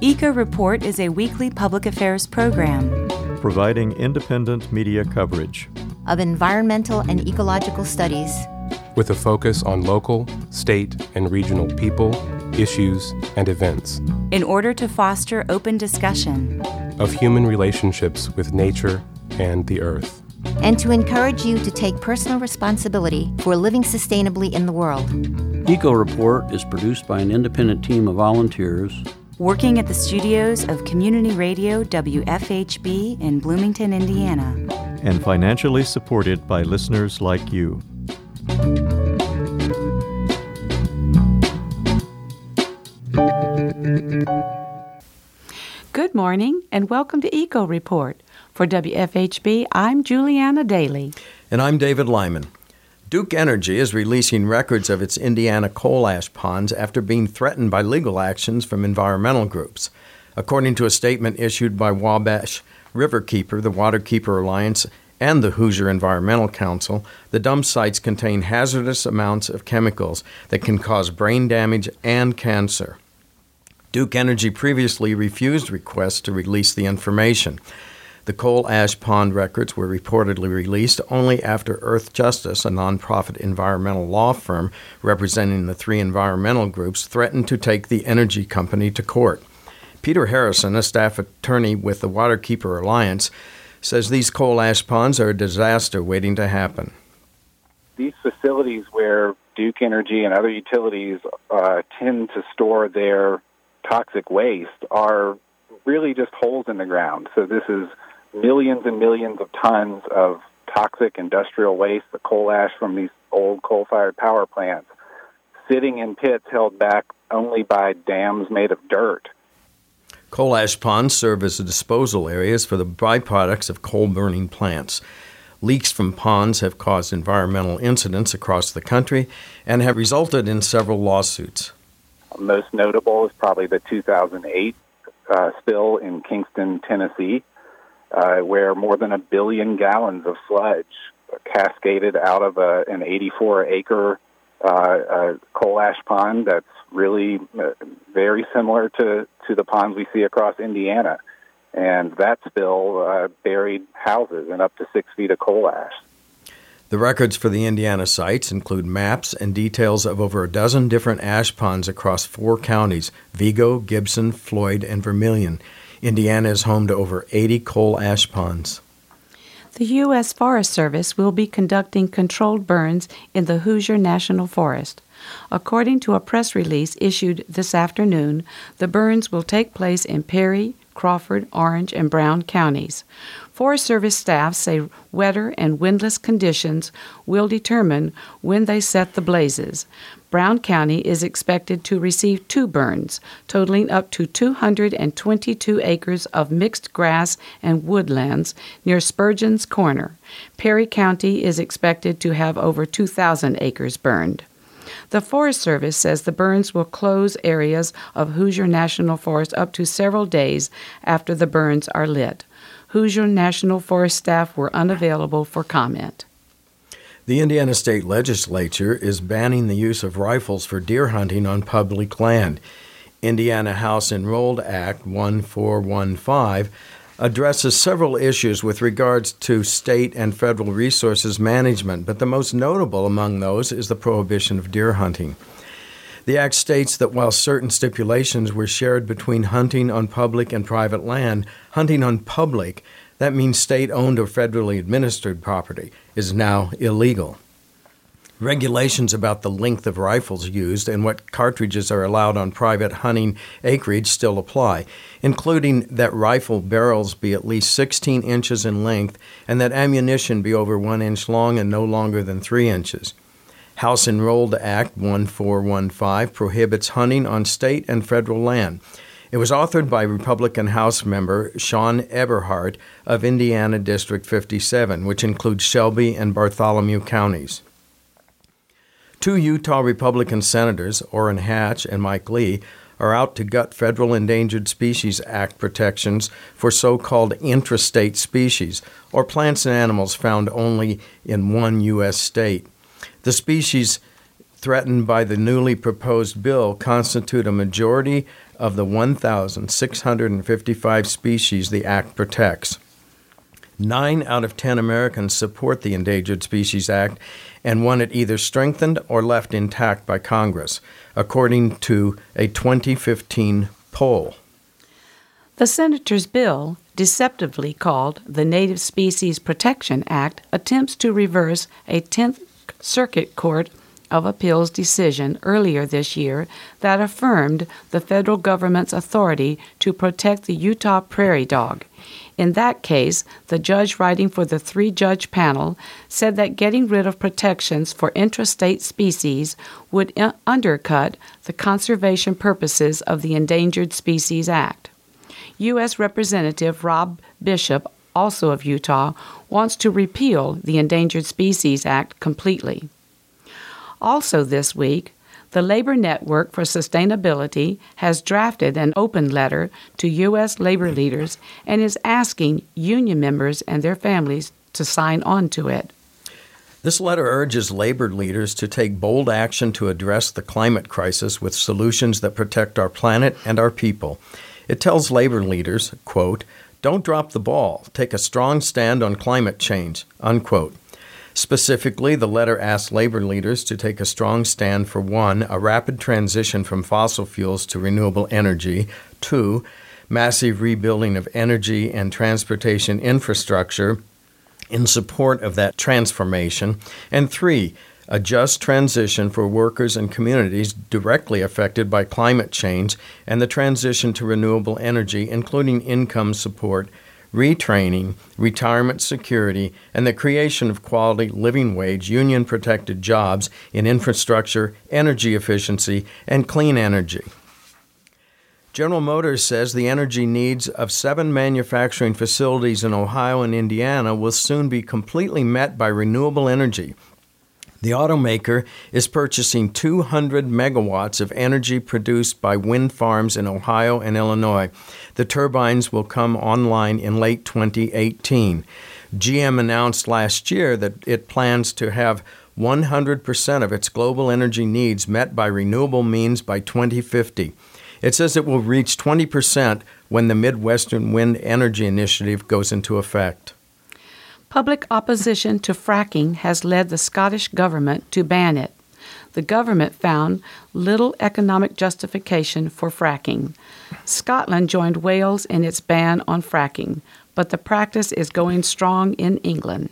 Eco Report is a weekly public affairs program providing independent media coverage of environmental and ecological studies with a focus on local, state, and regional people, issues, and events. In order to foster open discussion of human relationships with nature and the earth. And to encourage you to take personal responsibility for living sustainably in the world. Eco Report is produced by an independent team of volunteers working at the studios of Community Radio WFHB in Bloomington, Indiana, and financially supported by listeners like you. Good morning and welcome to Eco Report. For WFHB, I'm Julianna Dailey. And I'm David Lyman. Duke Energy is releasing records of its Indiana coal ash ponds after being threatened by legal actions from environmental groups. According to a statement issued by Wabash Riverkeeper, the Waterkeeper Alliance, and the Hoosier Environmental Council, the dump sites contain hazardous amounts of chemicals that can cause brain damage and cancer. Duke Energy previously refused requests to release the information. The coal ash pond records were reportedly released only after Earthjustice, a nonprofit environmental law firm representing the three environmental groups, threatened to take the energy company to court. Peter Harrison, a staff attorney with the Waterkeeper Alliance, says these coal ash ponds are a disaster waiting to happen. These facilities where Duke Energy and other utilities uh, tend to store their toxic waste are really just holes in the ground. So this is millions and millions of tons of toxic industrial waste, the coal ash from these old coal fired power plants, sitting in pits held back only by dams made of dirt. Coal ash ponds serve as disposal areas for the byproducts of coal burning plants. Leaks from ponds have caused environmental incidents across the country and have resulted in several lawsuits. Most notable is probably the 2008 uh, spill in Kingston, Tennessee, uh, where more than a billion gallons of sludge cascaded out of a, an 84 acre uh, uh, coal ash pond that's really uh, very similar to, to the ponds we see across Indiana. And that spill uh, buried houses and up to six feet of coal ash. The records for the Indiana sites include maps and details of over a dozen different ash ponds across four counties Vigo, Gibson, Floyd, and Vermilion. Indiana is home to over 80 coal ash ponds. The U.S. Forest Service will be conducting controlled burns in the Hoosier National Forest. According to a press release issued this afternoon, the burns will take place in Perry, Crawford, Orange, and Brown counties. Forest Service staff say wetter and windless conditions will determine when they set the blazes. Brown County is expected to receive two burns, totaling up to 222 acres of mixed grass and woodlands near Spurgeon's Corner. Perry County is expected to have over 2,000 acres burned. The Forest Service says the burns will close areas of Hoosier National Forest up to several days after the burns are lit. Hoosier National Forest staff were unavailable for comment. The Indiana State Legislature is banning the use of rifles for deer hunting on public land. Indiana House Enrolled Act 1415 addresses several issues with regards to state and federal resources management, but the most notable among those is the prohibition of deer hunting. The Act states that while certain stipulations were shared between hunting on public and private land, hunting on public, that means state owned or federally administered property, is now illegal. Regulations about the length of rifles used and what cartridges are allowed on private hunting acreage still apply, including that rifle barrels be at least 16 inches in length and that ammunition be over 1 inch long and no longer than 3 inches. House Enrolled Act 1415 prohibits hunting on state and federal land. It was authored by Republican House member Sean Eberhart of Indiana District 57, which includes Shelby and Bartholomew counties. Two Utah Republican senators, Orrin Hatch and Mike Lee, are out to gut Federal Endangered Species Act protections for so called intrastate species, or plants and animals found only in one U.S. state. The species threatened by the newly proposed bill constitute a majority of the 1,655 species the Act protects. Nine out of ten Americans support the Endangered Species Act and want it either strengthened or left intact by Congress, according to a 2015 poll. The Senator's bill, deceptively called the Native Species Protection Act, attempts to reverse a 10th Circuit Court of Appeals decision earlier this year that affirmed the federal government's authority to protect the Utah prairie dog. In that case, the judge writing for the three judge panel said that getting rid of protections for intrastate species would uh, undercut the conservation purposes of the Endangered Species Act. U.S. Representative Rob Bishop, also of Utah, wants to repeal the Endangered Species Act completely. Also, this week, the Labor Network for Sustainability has drafted an open letter to U.S. labor leaders and is asking union members and their families to sign on to it. This letter urges labor leaders to take bold action to address the climate crisis with solutions that protect our planet and our people. It tells labor leaders, quote, don't drop the ball. Take a strong stand on climate change, unquote. Specifically, the letter asks labor leaders to take a strong stand for one, a rapid transition from fossil fuels to renewable energy, two, massive rebuilding of energy and transportation infrastructure in support of that transformation, and three, a just transition for workers and communities directly affected by climate change and the transition to renewable energy, including income support retraining, retirement security, and the creation of quality living wage, union protected jobs in infrastructure, energy efficiency, and clean energy. General Motors says the energy needs of seven manufacturing facilities in Ohio and Indiana will soon be completely met by renewable energy the automaker is purchasing 200 megawatts of energy produced by wind farms in Ohio and Illinois. The turbines will come online in late 2018. GM announced last year that it plans to have 100% of its global energy needs met by renewable means by 2050. It says it will reach 20% when the Midwestern Wind Energy Initiative goes into effect. Public opposition to fracking has led the Scottish government to ban it. The government found little economic justification for fracking. Scotland joined Wales in its ban on fracking, but the practice is going strong in England.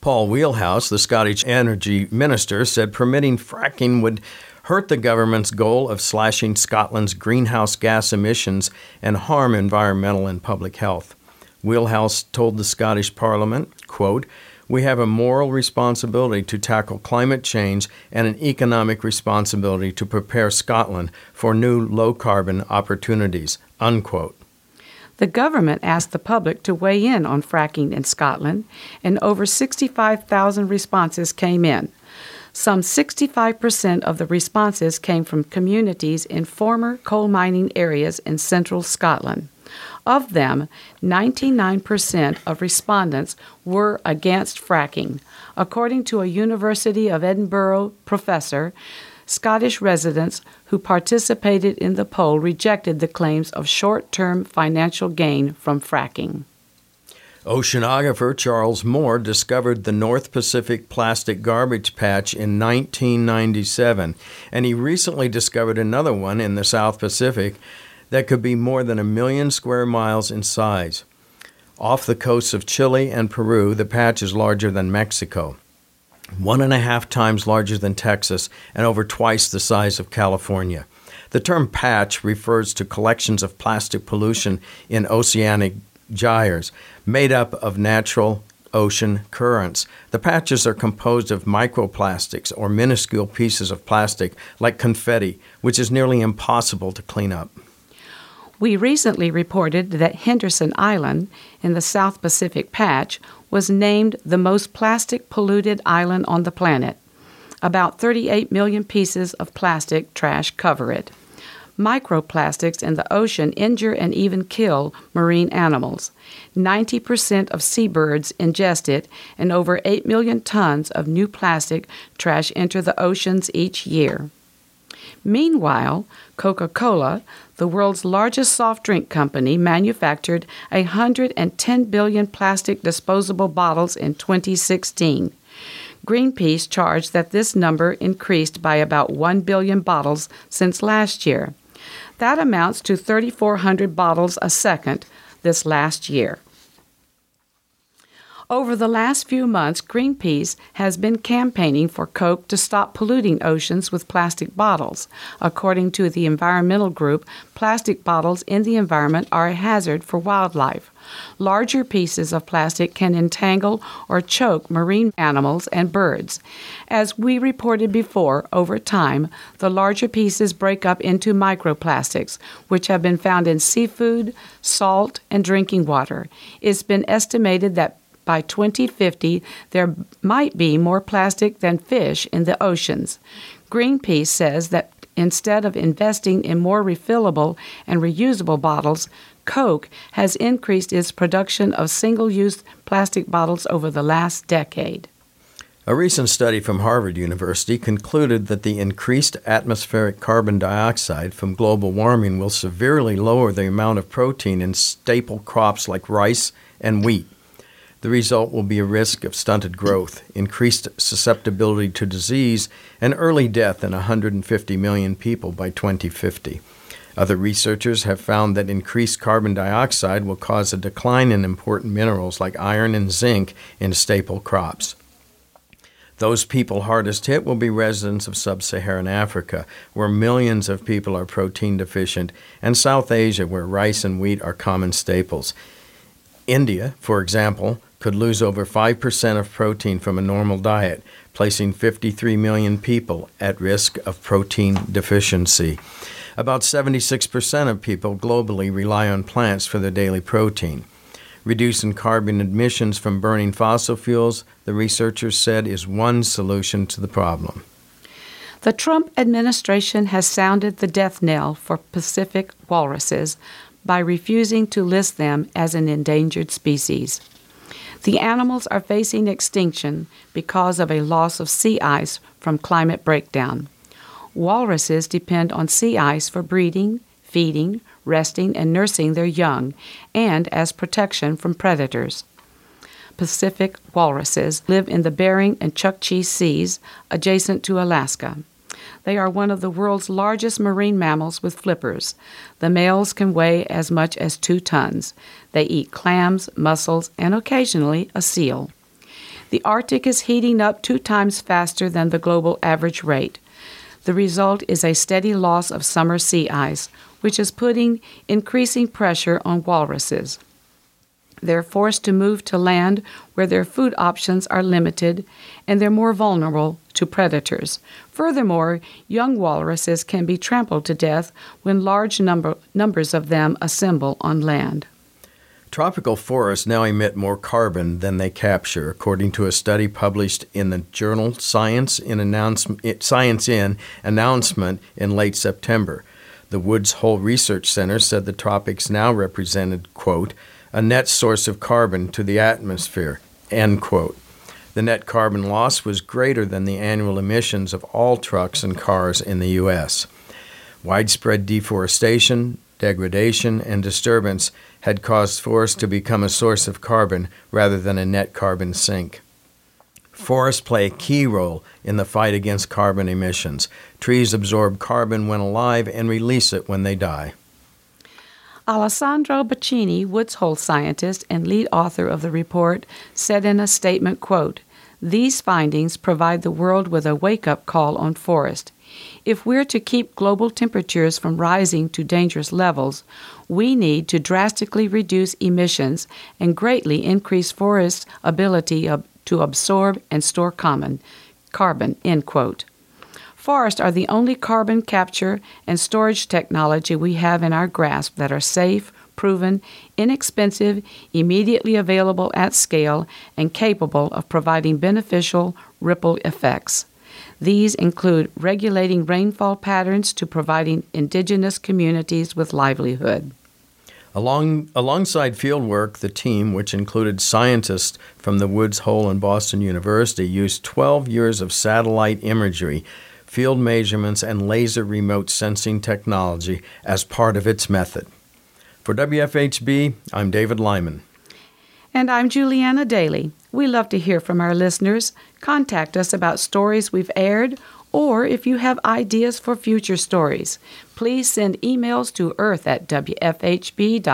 Paul Wheelhouse, the Scottish energy minister, said permitting fracking would hurt the government's goal of slashing Scotland's greenhouse gas emissions and harm environmental and public health. Wheelhouse told the Scottish Parliament, quote, we have a moral responsibility to tackle climate change and an economic responsibility to prepare Scotland for new low carbon opportunities. Unquote. The government asked the public to weigh in on fracking in Scotland, and over 65,000 responses came in. Some 65% of the responses came from communities in former coal mining areas in central Scotland. Of them, 99% of respondents were against fracking. According to a University of Edinburgh professor, Scottish residents who participated in the poll rejected the claims of short term financial gain from fracking. Oceanographer Charles Moore discovered the North Pacific plastic garbage patch in 1997, and he recently discovered another one in the South Pacific that could be more than a million square miles in size. Off the coasts of Chile and Peru, the patch is larger than Mexico, one and a half times larger than Texas, and over twice the size of California. The term patch refers to collections of plastic pollution in oceanic gyres made up of natural ocean currents. The patches are composed of microplastics or minuscule pieces of plastic like confetti, which is nearly impossible to clean up. We recently reported that Henderson Island in the South Pacific Patch was named the most plastic polluted island on the planet. About 38 million pieces of plastic trash cover it. Microplastics in the ocean injure and even kill marine animals. 90% of seabirds ingest it, and over 8 million tons of new plastic trash enter the oceans each year. Meanwhile, Coca Cola, the world's largest soft drink company, manufactured 110 billion plastic disposable bottles in 2016. Greenpeace charged that this number increased by about 1 billion bottles since last year. That amounts to 3,400 bottles a second this last year. Over the last few months, Greenpeace has been campaigning for Coke to stop polluting oceans with plastic bottles. According to the environmental group, plastic bottles in the environment are a hazard for wildlife. Larger pieces of plastic can entangle or choke marine animals and birds. As we reported before, over time, the larger pieces break up into microplastics, which have been found in seafood, salt, and drinking water. It's been estimated that by 2050, there might be more plastic than fish in the oceans. Greenpeace says that instead of investing in more refillable and reusable bottles, Coke has increased its production of single use plastic bottles over the last decade. A recent study from Harvard University concluded that the increased atmospheric carbon dioxide from global warming will severely lower the amount of protein in staple crops like rice and wheat. The result will be a risk of stunted growth, increased susceptibility to disease, and early death in 150 million people by 2050. Other researchers have found that increased carbon dioxide will cause a decline in important minerals like iron and zinc in staple crops. Those people hardest hit will be residents of sub Saharan Africa, where millions of people are protein deficient, and South Asia, where rice and wheat are common staples. India, for example, could lose over 5% of protein from a normal diet, placing 53 million people at risk of protein deficiency. About 76% of people globally rely on plants for their daily protein. Reducing carbon emissions from burning fossil fuels, the researchers said, is one solution to the problem. The Trump administration has sounded the death knell for Pacific walruses by refusing to list them as an endangered species. The animals are facing extinction because of a loss of sea ice from climate breakdown. Walruses depend on sea ice for breeding, feeding, resting, and nursing their young, and as protection from predators. Pacific walruses live in the Bering and Chukchi seas adjacent to Alaska. They are one of the world's largest marine mammals with flippers. The males can weigh as much as two tons. They eat clams, mussels, and occasionally a seal. The Arctic is heating up two times faster than the global average rate. The result is a steady loss of summer sea ice, which is putting increasing pressure on walruses. They're forced to move to land where their food options are limited and they're more vulnerable to predators. Furthermore, young walruses can be trampled to death when large number, numbers of them assemble on land. Tropical forests now emit more carbon than they capture, according to a study published in the journal Science in, announcement, Science in announcement in late September. The Woods Hole Research Center said the tropics now represented, quote, a net source of carbon to the atmosphere, end quote. The net carbon loss was greater than the annual emissions of all trucks and cars in the U.S. Widespread deforestation, degradation, and disturbance had caused forests to become a source of carbon rather than a net carbon sink. Forests play a key role in the fight against carbon emissions. Trees absorb carbon when alive and release it when they die. Alessandro Baccini, Woods Hole scientist and lead author of the report, said in a statement, quote, These findings provide the world with a wake-up call on forest. If we're to keep global temperatures from rising to dangerous levels, we need to drastically reduce emissions and greatly increase forests' ability to absorb and store common, carbon. End quote. Forests are the only carbon capture and storage technology we have in our grasp that are safe, proven, inexpensive, immediately available at scale, and capable of providing beneficial ripple effects. These include regulating rainfall patterns to providing indigenous communities with livelihood. Along, alongside fieldwork, the team, which included scientists from the Woods Hole and Boston University, used 12 years of satellite imagery, field measurements, and laser remote sensing technology as part of its method. For WFHB, I'm David Lyman. And I'm Julianna Dailey. We love to hear from our listeners. Contact us about stories we've aired or if you have ideas for future stories. Please send emails to earth at wfhb.org.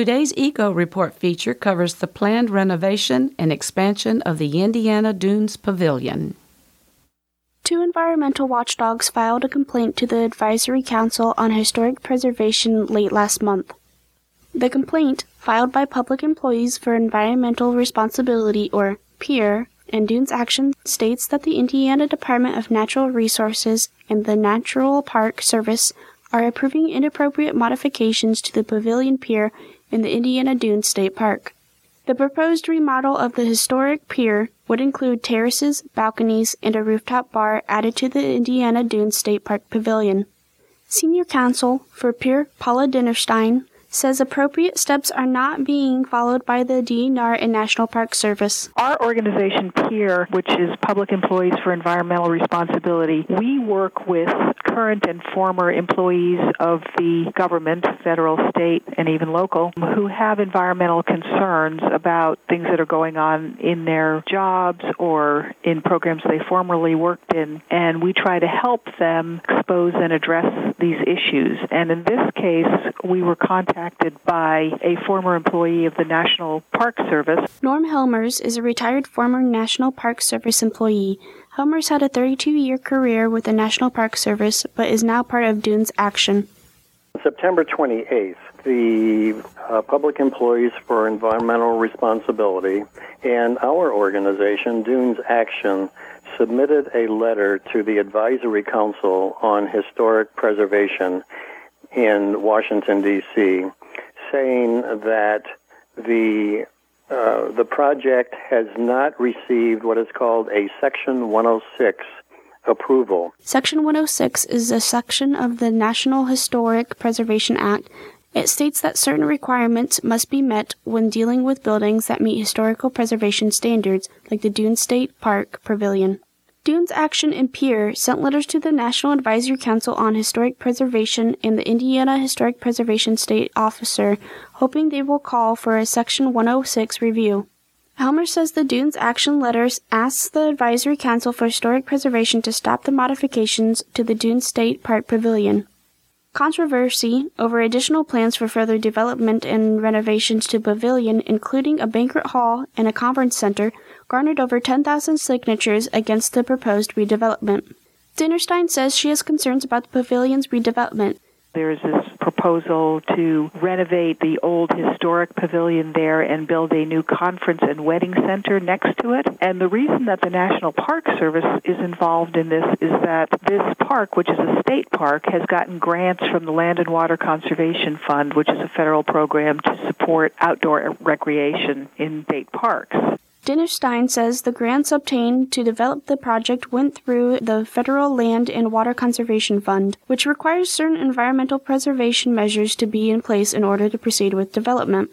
Today's Eco Report feature covers the planned renovation and expansion of the Indiana Dunes Pavilion. Two environmental watchdogs filed a complaint to the Advisory Council on Historic Preservation late last month. The complaint, filed by Public Employees for Environmental Responsibility or PEER and Dunes Action, states that the Indiana Department of Natural Resources and the Natural Park Service are approving inappropriate modifications to the pavilion pier in the Indiana Dunes State Park. The proposed remodel of the historic pier would include terraces, balconies, and a rooftop bar added to the Indiana Dunes State Park Pavilion. Senior counsel for PEER Paula Dinerstein says appropriate steps are not being followed by the DNR and National Park Service. Our organization, PEER, which is Public Employees for Environmental Responsibility, we work with current and former employees of the government, federal, state, and even local, who have environmental concerns about things that are going on in their jobs or in programs they formerly worked in. And we try to help them expose and address these issues. And in this case, we were contacted contacted by a former employee of the National Park Service. Norm Helmers is a retired former National Park Service employee. Helmers had a 32 year career with the National Park Service but is now part of Dunes Action. September 28th, the uh, Public Employees for Environmental Responsibility and our organization, Dunes Action, submitted a letter to the Advisory Council on Historic Preservation in Washington D.C., saying that the uh, the project has not received what is called a Section 106 approval. Section 106 is a section of the National Historic Preservation Act. It states that certain requirements must be met when dealing with buildings that meet historical preservation standards, like the Dune State Park Pavilion. Dunes Action and PEER sent letters to the National Advisory Council on Historic Preservation and the Indiana Historic Preservation State Officer, hoping they will call for a Section 106 review. Helmer says the Dunes Action letters asks the Advisory Council for Historic Preservation to stop the modifications to the Dunes State Park Pavilion. Controversy over additional plans for further development and renovations to Pavilion, including a banquet hall and a conference center, garnered over 10,000 signatures against the proposed redevelopment. Dinerstein says she has concerns about the pavilion's redevelopment. There's this proposal to renovate the old historic pavilion there and build a new conference and wedding center next to it. And the reason that the National Park Service is involved in this is that this park, which is a state park, has gotten grants from the Land and Water Conservation Fund, which is a federal program to support outdoor recreation in state parks. Dinerstein says the grants obtained to develop the project went through the Federal Land and Water Conservation Fund, which requires certain environmental preservation measures to be in place in order to proceed with development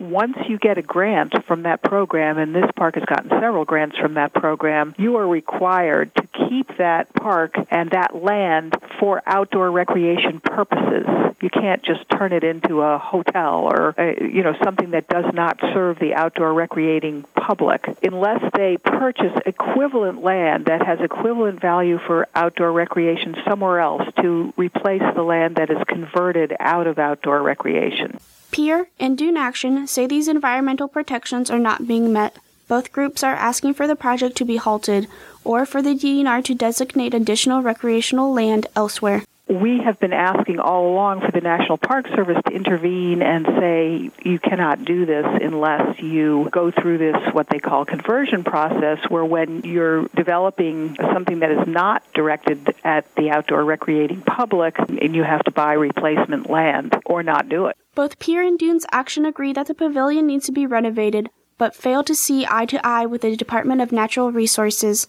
once you get a grant from that program, and this park has gotten several grants from that program, you are required to keep that park and that land for outdoor recreation purposes. You can't just turn it into a hotel or a, you know something that does not serve the outdoor recreating public unless they purchase equivalent land that has equivalent value for outdoor recreation somewhere else to replace the land that is converted out of outdoor recreation. PEER and Dune Action say these environmental protections are not being met. Both groups are asking for the project to be halted or for the DNR to designate additional recreational land elsewhere. We have been asking all along for the National Park Service to intervene and say you cannot do this unless you go through this what they call conversion process where when you're developing something that is not directed at the outdoor recreating public and you have to buy replacement land or not do it. Both PEER and Dunes Action agree that the pavilion needs to be renovated, but fail to see eye to eye with the Department of Natural Resources.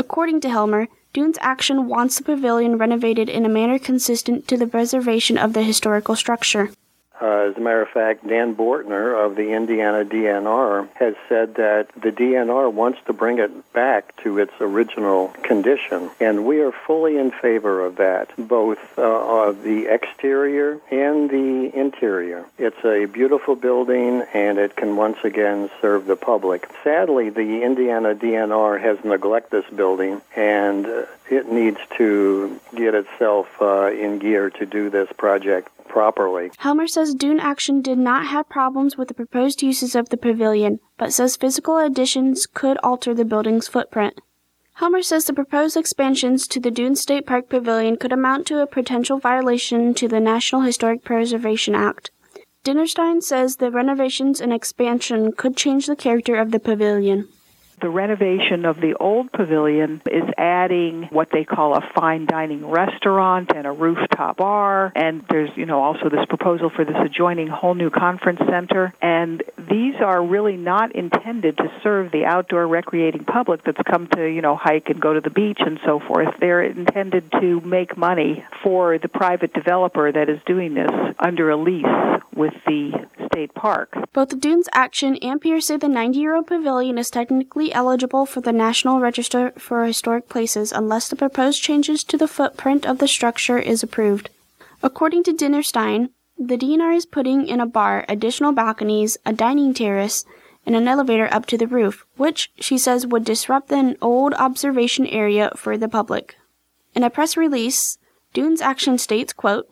According to Helmer, Dunes Action wants the pavilion renovated in a manner consistent to the preservation of the historical structure. Uh, as a matter of fact, Dan Bortner of the Indiana DNR has said that the DNR wants to bring it back to its original condition, and we are fully in favor of that, both uh, of the exterior and the interior. It's a beautiful building, and it can once again serve the public. Sadly, the Indiana DNR has neglected this building, and uh, it needs to get itself uh, in gear to do this project properly. Helmer says Dune Action did not have problems with the proposed uses of the pavilion, but says physical additions could alter the building's footprint. Helmer says the proposed expansions to the Dune State Park Pavilion could amount to a potential violation to the National Historic Preservation Act. Dinerstein says the renovations and expansion could change the character of the pavilion the renovation of the old pavilion is adding what they call a fine dining restaurant and a rooftop bar. And there's, you know, also this proposal for this adjoining whole new conference center. And these are really not intended to serve the outdoor recreating public that's come to, you know, hike and go to the beach and so forth. They're intended to make money for the private developer that is doing this under a lease with the state park. Both Dunes Action and PEER say the 90 year old pavilion is technically eligible for the National Register for Historic Places unless the proposed changes to the footprint of the structure is approved. According to Dinerstein, the DNR is putting in a bar, additional balconies, a dining terrace, and an elevator up to the roof, which, she says, would disrupt an old observation area for the public. In a press release, Dunes Action states, quote,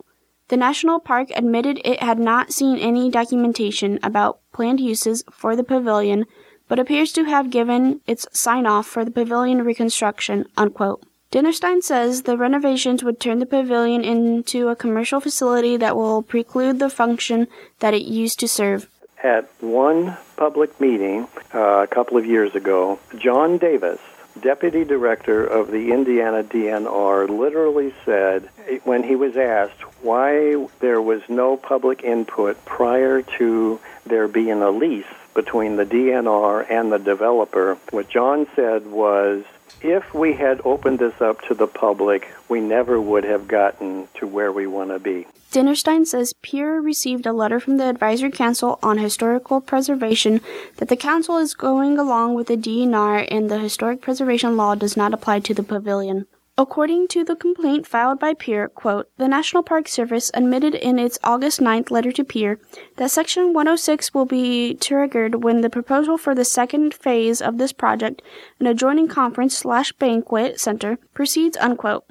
the national park admitted it had not seen any documentation about planned uses for the pavilion but appears to have given its sign off for the pavilion reconstruction. Unquote. Dinerstein says the renovations would turn the pavilion into a commercial facility that will preclude the function that it used to serve. At one public meeting uh, a couple of years ago, John Davis, deputy director of the Indiana DNR, literally said when he was asked why there was no public input prior to there being a lease between the DNR and the developer. What John said was if we had opened this up to the public, we never would have gotten to where we want to be. Dinerstein says PEER received a letter from the Advisory Council on Historical Preservation that the council is going along with the DNR and the historic preservation law does not apply to the pavilion. According to the complaint filed by PEER, quote, the National Park Service admitted in its August 9th letter to PEER that Section 106 will be triggered when the proposal for the second phase of this project, an adjoining conference slash banquet center, proceeds, unquote.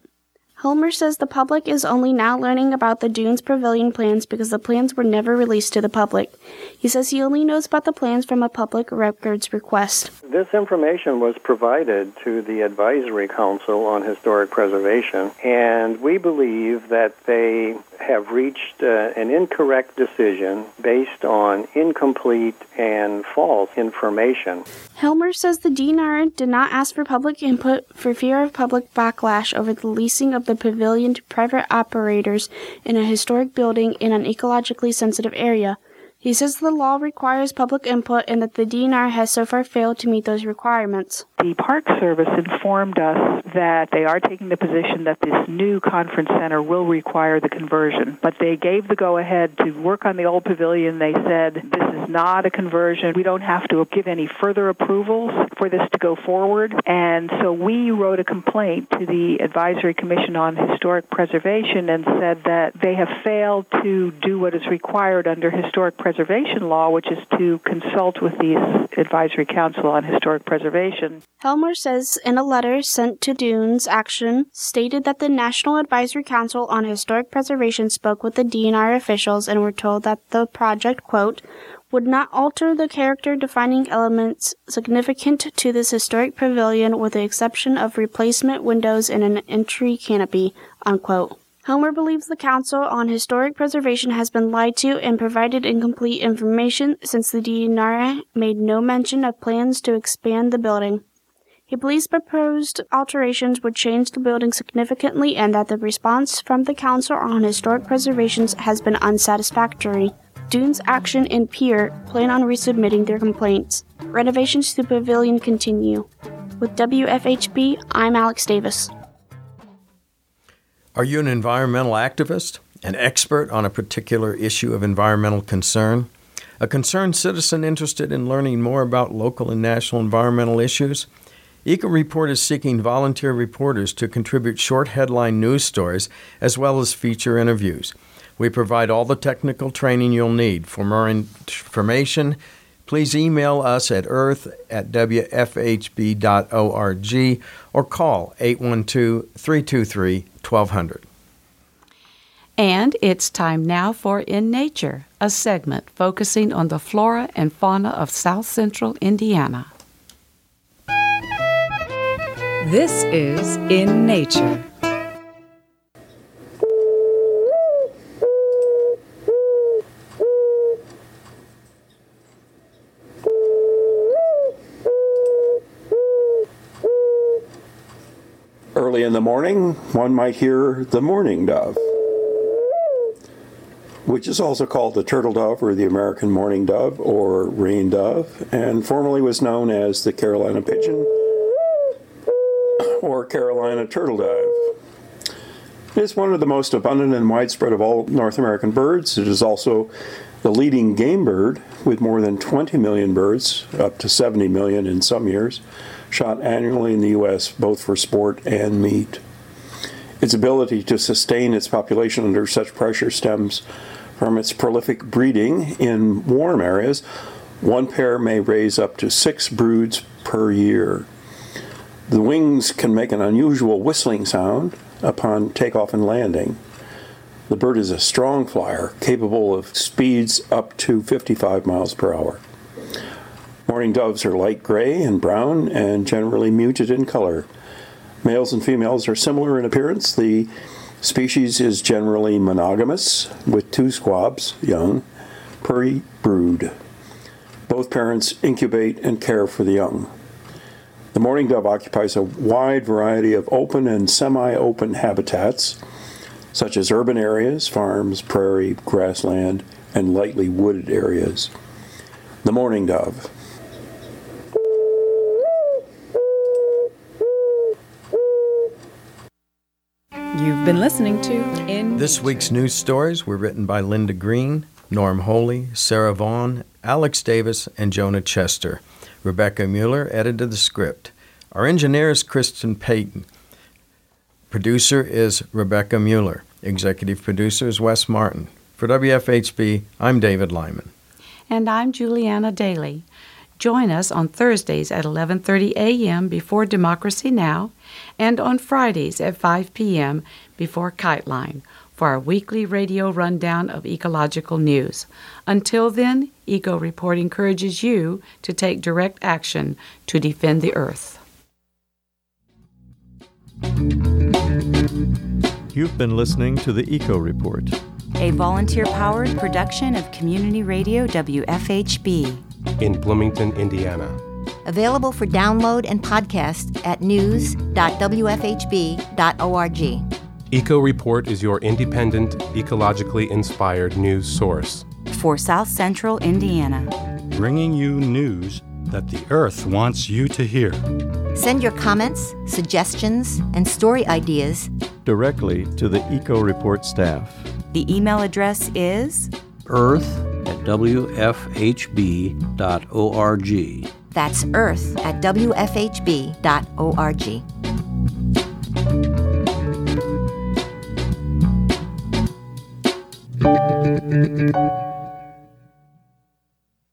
Helmer says the public is only now learning about the Dunes Pavilion plans because the plans were never released to the public. He says he only knows about the plans from a public records request. This information was provided to the Advisory Council on Historic Preservation, and we believe that they have reached uh, an incorrect decision based on incomplete and false information. Helmer says the DNR did not ask for public input for fear of public backlash over the leasing of the pavilion to private operators in a historic building in an ecologically sensitive area. He says the law requires public input and that the DNR has so far failed to meet those requirements. The Park Service informed us that they are taking the position that this new conference center will require the conversion, but they gave the go ahead to work on the old pavilion. They said this is not a conversion. We don't have to give any further approvals for this to go forward. And so we wrote a complaint to the Advisory Commission on Historic Preservation and said that they have failed to do what is required under historic preservation law, which is to consult with the Advisory Council on Historic Preservation. Helmer says in a letter sent to Dunes Action stated that the National Advisory Council on Historic Preservation spoke with the DNR officials and were told that the project, quote, would not alter the character defining elements significant to this historic pavilion with the exception of replacement windows and an entry canopy, unquote. Homer believes the Council on Historic Preservation has been lied to and provided incomplete information since the DNR made no mention of plans to expand the building. He believes proposed alterations would change the building significantly and that the response from the Council on Historic Preservation has been unsatisfactory. Dunes Action and PEER plan on resubmitting their complaints. Renovations to pavilion continue. With WFHB, I'm Alex Davis. Are you an environmental activist, an expert on a particular issue of environmental concern? A concerned citizen interested in learning more about local and national environmental issues? Eco Report is seeking volunteer reporters to contribute short headline news stories as well as feature interviews. We provide all the technical training you'll need. For more information, please email us at earth at wfhb.org or call 812 323 1200. And it's time now for In Nature, a segment focusing on the flora and fauna of South Central Indiana. This is In Nature. Early in the morning, one might hear the mourning dove, which is also called the turtle dove or the American mourning dove or rain dove, and formerly was known as the Carolina pigeon or Carolina turtle dove. It is one of the most abundant and widespread of all North American birds. It is also the leading game bird, with more than 20 million birds, up to 70 million in some years, shot annually in the U.S., both for sport and meat. Its ability to sustain its population under such pressure stems from its prolific breeding in warm areas. One pair may raise up to six broods per year. The wings can make an unusual whistling sound upon takeoff and landing. The bird is a strong flyer, capable of speeds up to 55 miles per hour. Mourning doves are light gray and brown and generally muted in color. Males and females are similar in appearance. The species is generally monogamous, with two squabs, young, per brood. Both parents incubate and care for the young. The mourning dove occupies a wide variety of open and semi open habitats, such as urban areas, farms, prairie, grassland, and lightly wooded areas. The mourning dove. You've been listening to In This week's news stories were written by Linda Greene, Norm Holy, Sarah Vaughan, Alex Davis, and Jonah Chester. Rebecca Mueller edited the script. Our engineer is Kirsten Payton. Producer is Rebecca Mueller. Executive producer is Wes Martin. For WFHB, I'm David Lyman. And I'm Julianna Dailey. Join us on Thursdays at 11:30 a.m. before Democracy Now! and on Fridays at 5 p.m. before Kiteline for our weekly radio rundown of ecological news. Until then, Eco Report encourages you to take direct action to defend the earth. You've been listening to the Eco Report, a volunteer powered production of Community Radio WFHB in Bloomington, Indiana. Available for download and podcast at news.wfhb.org. Eco Report is your independent, ecologically inspired news source for South Central Indiana, bringing you news that the Earth wants you to hear. Send your comments, suggestions, and story ideas directly to the Eco Report staff. The email address is earth at wfhb.org. That's earth at wfhb.org.